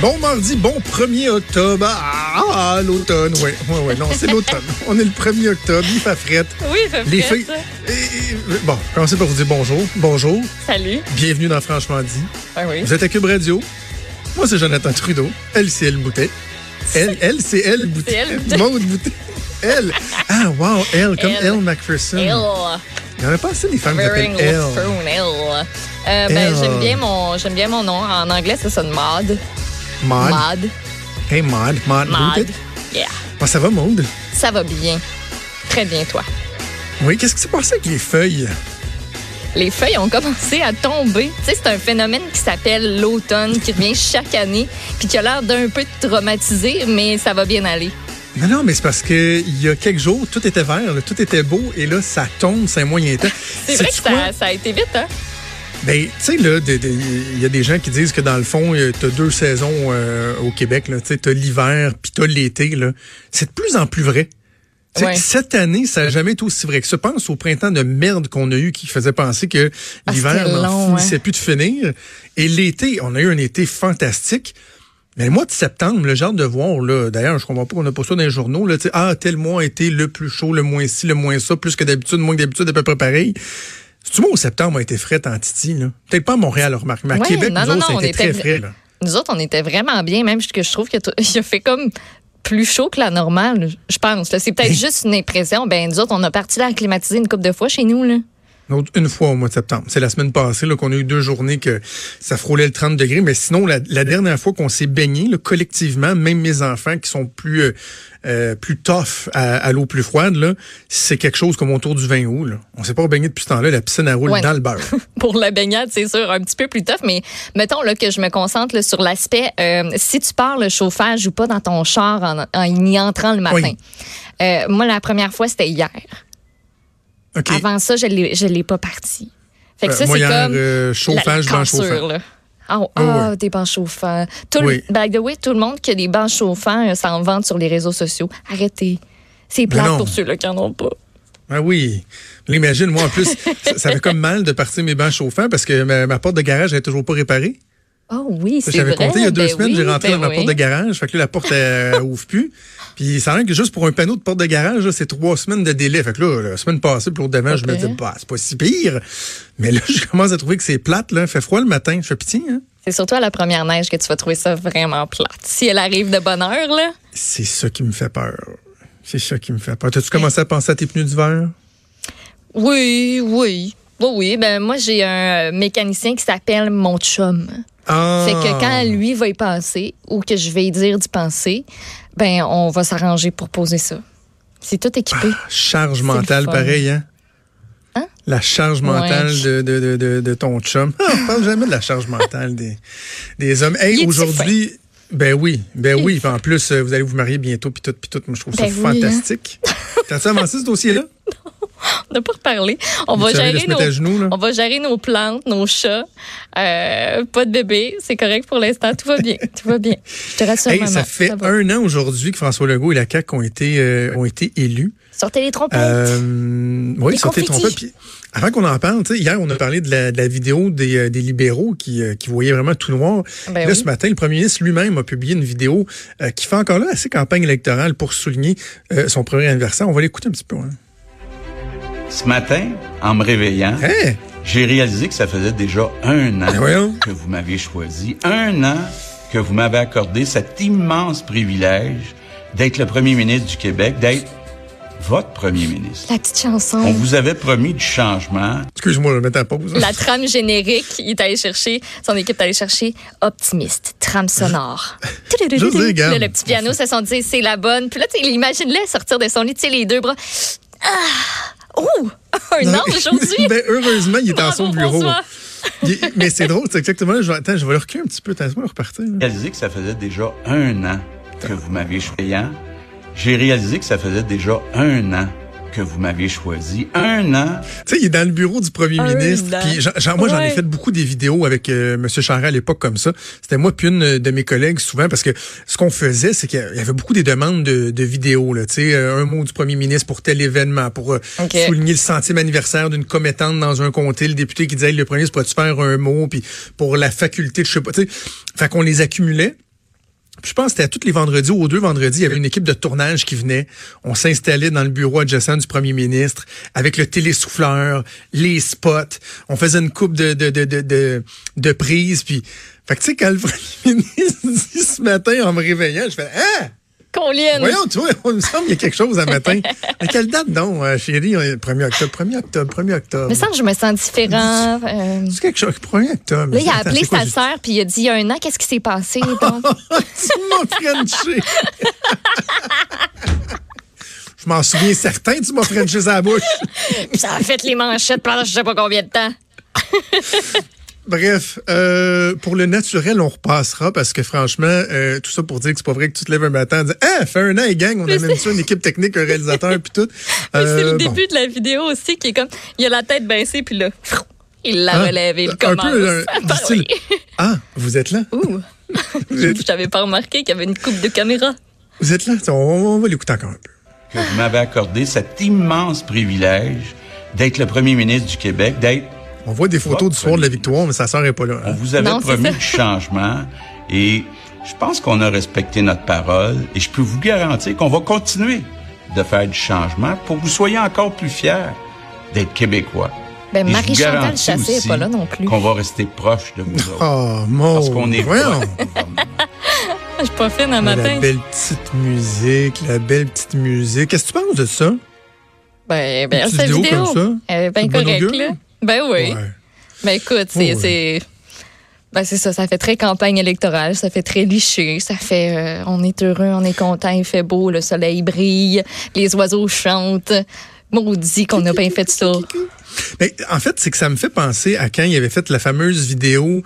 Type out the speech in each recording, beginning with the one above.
Bon mardi, bon 1er octobre. Ah, l'automne, oui. Ouais, ouais, non, c'est l'automne. On est le 1er octobre, il fait frette. Oui, il fait Les frette. Et- et- bon, commencez par vous dire bonjour. Bonjour. Salut. Bienvenue dans Franchement dit. Ah oui. Vous êtes à Cube Radio. Moi, c'est Jonathan Trudeau. Elle, c'est elle Boutet. Elle, elle, c'est elle Boutet. Elle. Maude Boutet. Elle. Ah, wow, elle, comme Elle. McPherson. Elle. Il n'y en a pas assez des femmes qui s'appellent Elle. Euh, ben, j'aime bien mon, j'aime bien mon nom. En anglais, ça sonne Maud. Maud. Maud. Hey, Maud. Maud Maud. Yeah. Bon, ça va, Maude? Ça va bien. Très bien, toi. Oui, qu'est-ce qui s'est passé avec les feuilles? Les feuilles ont commencé à tomber. Tu sais, c'est un phénomène qui s'appelle l'automne, qui revient chaque année, puis qui a l'air d'un peu traumatisé, mais ça va bien aller. Non, non, mais c'est parce que il y a quelques jours, tout était vert, tout était beau, et là, ça tombe, c'est un moyen temps. C'est vrai que ça, ça a été vite, hein? Ben, tu sais, là, il y a des gens qui disent que dans le fond, tu as deux saisons euh, au Québec. Tu sais, t'as l'hiver puis t'as l'été. là. C'est de plus en plus vrai. Tu Ouais. Cette année, ça n'a jamais été aussi vrai que ça. Pense au printemps de merde qu'on a eu qui faisait penser que Ah, l'hiver n'en finissait plus de finir. Et l'été, on a eu un été fantastique. Mais le mois de septembre, le genre de voir, là, d'ailleurs, je comprends pas qu'on n'a pas ça dans les journaux, là, tu ah, tel mois a été le plus chaud, le moins ci, le moins ça, plus que d'habitude, moins que d'habitude, à peu près pareil. Ce mois au septembre a été frais en Titi, là? Peut-être pas à Montréal, remarque, mais à Ouais, Québec, non, nous non, autres, non, ça a on été très était- frais, là. Nous autres, on était vraiment bien, même que je trouve qu'il a, fait comme plus chaud que la normale, je pense. C'est peut-être juste une impression. Ben, nous autres, on a parti là climatiser une couple de fois chez nous. Là. Une fois au mois de septembre. C'est la semaine passée qu'on a eu deux journées que ça frôlait le 30 degrés. Mais sinon, la, la dernière fois qu'on s'est baigné là, collectivement, même mes enfants qui sont plus euh, euh, plus tough à, à l'eau plus froide, c'est quelque chose comme autour du 20 août. Là. On s'est pas baigné depuis ce temps-là. La piscine à roule Ouais. dans le beurre. Pour la baignade, c'est sûr, un petit peu plus tough. Mais mettons là, que je me concentre là, sur l'aspect euh, si tu pars le chauffage ou pas dans ton char en, en y entrant le matin. Oui. Euh, moi, la première fois, c'était hier. Avant ça, je je l'ai pas parti. Fait que Euh, ça, c'est comme euh, chauffage, la, là. Ah, ouais. des bancs chauffants. Tout le- by the way, tout le monde qui a des bancs chauffants euh, s'en vante sur les réseaux sociaux. Arrêtez. C'est non. plate pour ceux-là qui en ont pas. Ah oui. Là, Imagine, moi, en plus, ça, ça fait comme mal de partir mes bancs chauffants parce que ma, ma porte de garage n'est toujours pas réparée. Oh oui, c'est J'avais compté il y a deux Ben semaines, oui, j'ai rentré ben dans ma oui. porte de garage. Fait que là, la porte elle, ouvre plus. Puis ça que juste pour un panneau de porte de garage, c'est trois semaines de délai. Fait que là, la semaine passée, puis l'autre d'avant, je me Ok. dis, bah, c'est pas si pire. Mais là, je commence à trouver que c'est plate, là. Fait froid le matin. Je fais pitié, hein? C'est surtout à la première neige que tu vas trouver ça vraiment plate. Si elle arrive de bonne heure, là. C'est ça qui me fait peur. C'est ça qui me fait peur. T'as-tu commencé à penser à tes pneus d'hiver? Oui, oui. Oui, oui. Ben, moi, j'ai un mécanicien qui s'appelle mon chum. Ah! Fait que quand lui va y penser ou que je vais y dire d'y penser, ben on va s'arranger pour poser ça. C'est tout équipé. Charge C'est mentale, pareil, hein? Hein? La charge mentale Ouais. de, de, de, de, ton chum. Ah, on parle jamais de la charge mentale des, des hommes. Hey, aujourd'hui, ben oui, ben oui. Puis en plus, euh, vous allez vous marier bientôt, puis tout, puis tout. Moi, je trouve ça Ben hein. fantastique. T'as-tu avancé ce dossier-là? On n'a pas reparlé. On va gérer nos genoux, là? on va gérer nos plantes, nos chats. Euh, pas de bébé, c'est correct pour l'instant. Tout va bien, tout va bien. Je te rassure, Hey, maman. ça fait un an aujourd'hui que François Legault et la CAQ ont été, euh, ont été élus. Sortez les trompettes. Euh, oui, Les sortez confettis. trompette. Puis, avant qu'on en parle, hier, on a parlé de la, de la vidéo des, des libéraux qui, qui voyaient vraiment tout noir. Ben là, oui. ce matin, le premier ministre lui-même a publié une vidéo euh, qui fait encore là assez campagne électorale pour souligner euh, son premier anniversaire. On va l'écouter un petit peu. Hein. Ce matin, en me réveillant, Hein? j'ai réalisé que ça faisait déjà un an Ben que vous m'aviez choisi, un an que vous m'avez accordé cet immense privilège d'être le premier ministre du Québec, d'être votre premier ministre. La petite On chanson. vous avait promis du changement. Excuse-moi, je vais mettre à pause. La trame générique, il est allé chercher, son équipe est allée chercher Optimiste, trame sonore. Juste. Là, le petit piano, ça sont dit, c'est la bonne. Puis là, tu sais, imagine-le sortir de son lit, tu sais, les deux bras. Ah! Oh! Un Non, ange aujourd'hui! ben, heureusement, il est dans Bravo son pour bureau. est- mais c'est drôle, c'est exactement. Je vais, attends, je vais le reculer un petit peu. Le repartir. là. J'ai réalisé que ça faisait déjà un an que vous m'aviez choisi. J'ai réalisé que ça faisait déjà un an que vous m'aviez choisi. Un an Tu sais, il est dans le bureau du premier Un ministre. an. Puis moi, j'en ai fait beaucoup des vidéos avec euh, M. Charest à l'époque comme ça. C'était moi puis une de mes collègues souvent parce que ce qu'on faisait, c'est qu'il y avait beaucoup des demandes de, de vidéos. Là, tu sais, euh, un mot du premier ministre pour tel événement, pour euh, souligner le centième anniversaire d'une commettante dans un comté, le député qui disait, Hey, le premier ministre, pourrais-tu faire un mot, puis pour la faculté de, je sais pas, tu sais. Fait qu'on les accumulait. Je pense que c'était tous les vendredis ou deux vendredis, il y avait une équipe de tournage qui venait. On s'installait dans le bureau adjacent du premier ministre avec le télésouffleur, les spots. On faisait une coupe de, de, de, de, de, prises. Puis, fait que tu sais, quand le premier ministre dit ce matin en me réveillant, je fais Ah! Voyons, tu vois, il me semble qu'il y a quelque chose à matin. à quelle date, donc, euh, chérie? 1er octobre, 1er octobre, 1er octobre. Mais ça, je me sens différent. Euh... C'est quelque chose, 1er octobre. Là, il a appelé sa sœur, puis il a dit, il y a un an, qu'est-ce qui s'est passé? Donc? tu m'as frenché. je m'en souviens certain, tu m'as frenché sa bouche. ça a fait les manchettes pendant je sais pas combien de temps. Bref, euh, pour le naturel, on repassera parce que franchement, euh, tout ça pour dire que c'est pas vrai que tu te lèves un matin et dis Ah, fait un an et gang, on amène ça une équipe technique, un réalisateur puis tout. Euh, c'est le début de la vidéo aussi qui est comme il a la tête baissée puis là, il la ah, relève et il commence. Peu, ah, vous êtes là? Ouh. Je n'avais pas remarqué qu'il y avait une coupe de caméra. Vous êtes là? On, on va l'écouter encore un peu. Que vous m'avez accordé cet immense privilège d'être le premier ministre du Québec, d'être on voit des photos du soir de la victoire, mais sa sœur n'est pas là. On vous avait promis du changement et je pense qu'on a respecté notre parole et je peux vous garantir qu'on va continuer de faire du changement pour que vous soyez encore plus fiers d'être Québécois. Ben, Marie-Chantal Chassé n'est pas là non plus. Qu'on va rester proche de vous Oh, mon Parce qu'on est Je suis pas fine un matin. La belle petite musique, la belle petite musique. Qu'est-ce que tu penses de ça? Ben, ben cette vidéo, comme ça? elle est bien correcte, là. Ben oui. Ben écoute, c'est. Ben c'est ça, ça fait très campagne électorale, ça fait très liché, ça fait euh, on est heureux, on est content, il fait beau, le soleil brille, les oiseaux chantent. Maudit qu'on a bien fait ça. Mais en fait, c'est que ça me fait penser à quand il avait fait la fameuse vidéo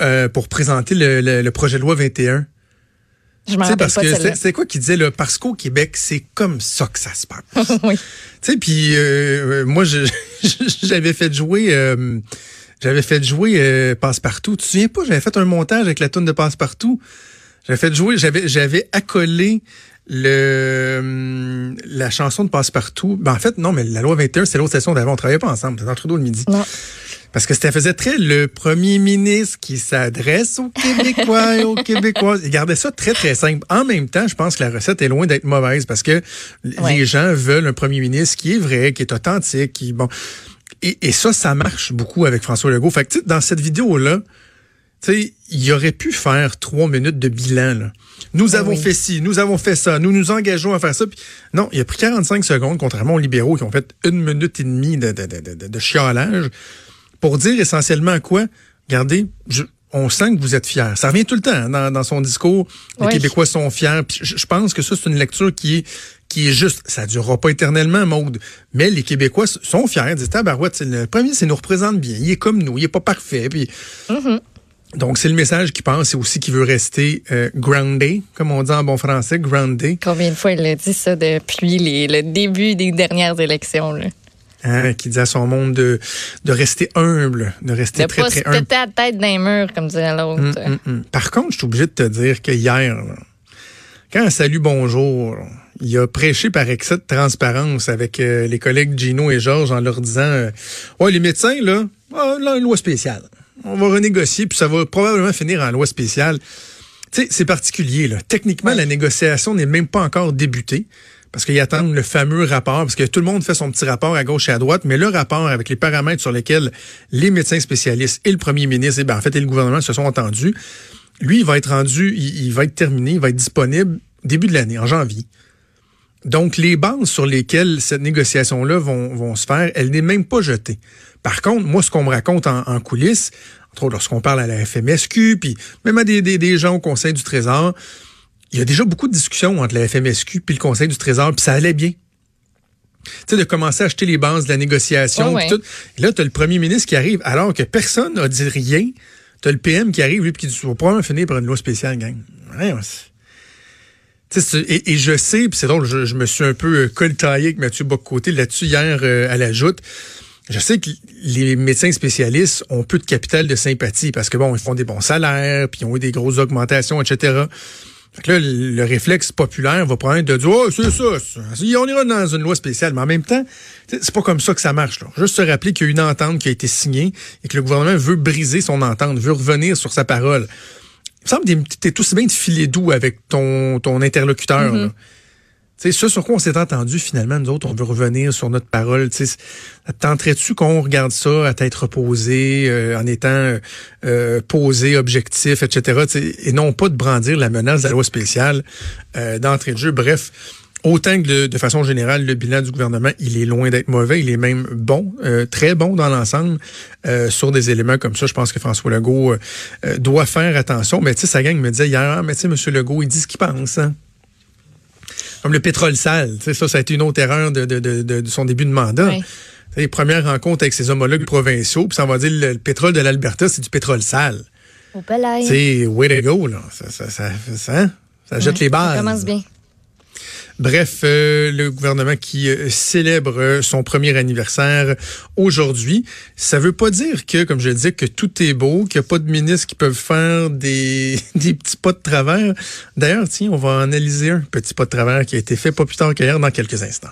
euh, pour présenter le, projet de loi 21. Je m'en rappelle parce que c'est quoi qui disait là? Parce qu'au Québec c'est comme ça que ça se passe. oui. Tu sais puis euh, moi j'avais fait jouer j'avais fait jouer euh, Passe-Partout. Tu te souviens pas, j'avais fait un montage avec la toune de Passe-Partout. J'avais fait jouer, j'avais, j'avais accolé le la chanson de Passe-Partout. Ben, en fait, non, mais la loi 21, c'est l'autre session d'avant. On travaillait pas ensemble. C'était dans Trudeau le midi. Non. Parce que ça faisait très le premier ministre qui s'adresse aux Québécois et aux Québécoises. Il gardait ça très, très simple. En même temps, je pense que la recette est loin d'être mauvaise parce que les gens veulent un premier ministre qui est vrai, qui est authentique, qui, bon, et, ça, ça marche beaucoup avec François Legault. Fait que, dans cette vidéo-là, il aurait pu faire trois minutes de bilan. Là. Nous ben avons fait ci, nous avons fait ça, nous nous engageons à faire ça. Puis, non, il a pris 45 secondes, contrairement aux libéraux qui ont fait une minute et demie de, de, de, de chialage, pour dire essentiellement quoi? Regardez, je, on sent que vous êtes fiers. Ça revient tout le temps hein, dans, dans, son discours. Les Québécois sont fiers. Puis je, pense que ça, c'est une lecture qui est qui est juste, ça durera pas éternellement, Maude, mais les Québécois sont fiers, ils disent, tabarouette, le premier, c'est nous représente bien, il est comme nous, il est pas parfait, puis... Mm-hmm. Donc, c'est le message qu'il pense, c'est aussi qu'il veut rester euh, grounded, comme on dit en bon français, grounded. Combien de fois il a dit ça depuis les, le début des dernières élections, là? Hein, qui dit à son monde de, de rester humble, de rester très, très humble. De pas se la tête d'un mur, comme disait l'autre. Hum, hum, hum. Par contre, je suis obligé de te dire que hier, quand un salut bonjour, il a prêché par excès de transparence avec euh, les collègues Gino et Georges en leur disant euh, Ouais, les médecins, là, ah, là, une loi spéciale. On va renégocier, puis ça va probablement finir en loi spéciale. Tu sais, c'est particulier, là. Techniquement, la négociation n'est même pas encore débutée. Parce qu'ils attendent le fameux rapport, parce que tout le monde fait son petit rapport à gauche et à droite, mais le rapport avec les paramètres sur lesquels les médecins spécialistes et le premier ministre, et ben, en fait, et le gouvernement se sont entendus, lui, il va être rendu, il va être terminé, il va être disponible début de l'année, en janvier. Donc, les bases sur lesquelles cette négociation-là vont, se faire, elle n'est même pas jetée. Par contre, moi, ce qu'on me raconte en, coulisses, entre autres lorsqu'on parle à la FMSQ, puis même à des, gens au Conseil du Trésor, il y a déjà beaucoup de discussions entre la FMSQ puis le Conseil du Trésor, puis ça allait bien. Tu sais, de commencer à acheter les bases de la négociation. Oh, tout. Et là, tu as le premier ministre qui arrive, alors que personne n'a dit rien. Tu as le PM qui arrive, lui, puis qui dit, on va probablement finir par une loi spéciale, gang. Et, et, je sais, puis c'est drôle, je, me suis un peu euh, coltaillé avec Mathieu Boccoté là-dessus hier euh, à la joute. Je sais que les médecins spécialistes ont peu de capital de sympathie parce que bon, ils font des bons salaires, puis ils ont eu des grosses augmentations, etc. Que là, le, réflexe populaire va prendre de dire Oh, c'est ça, on ira dans une loi spéciale. Mais en même temps, c'est pas comme ça que ça marche. Là. Juste se rappeler qu'il y a une entente qui a été signée et que le gouvernement veut briser son entente, veut revenir sur sa parole me semble que t'es aussi bien de filer doux avec ton, ton interlocuteur. Mm-hmm. C'est ce sur quoi on s'est entendu finalement, nous autres, on veut revenir sur notre parole. Tenterais-tu qu'on regarde ça à tête reposée, euh, en étant euh, posé, objectif, etc., et non pas de brandir la menace de la loi spéciale euh, d'entrée de jeu. Bref, autant que de, façon générale, le bilan du gouvernement, il est loin d'être mauvais, il est même bon, euh, très bon dans l'ensemble. sur des éléments comme ça, je pense que François Legault doit faire attention. Mais tu sais, sa gang me disait hier, ah, mais tu sais, M. Legault, il dit ce qu'il pense. Hein? Comme le pétrole sale. ça, ça a été une autre erreur de, de, de, de son début de mandat. Les premières rencontres avec ses homologues provinciaux, puis ça va dire le, pétrole de l'Alberta, c'est du pétrole sale. C'est way to go, là. Ça, ça, ça, ça, ça jette les bases. Ça commence bien. Bref, euh, le gouvernement qui euh, célèbre euh, son premier anniversaire aujourd'hui, ça veut pas dire que, comme je disais, que tout est beau, qu'il n'y a pas de ministres qui peuvent faire des, des petits pas de travers. D'ailleurs, tiens, on va analyser un petit pas de travers qui a été fait pas plus tard qu'hier dans quelques instants.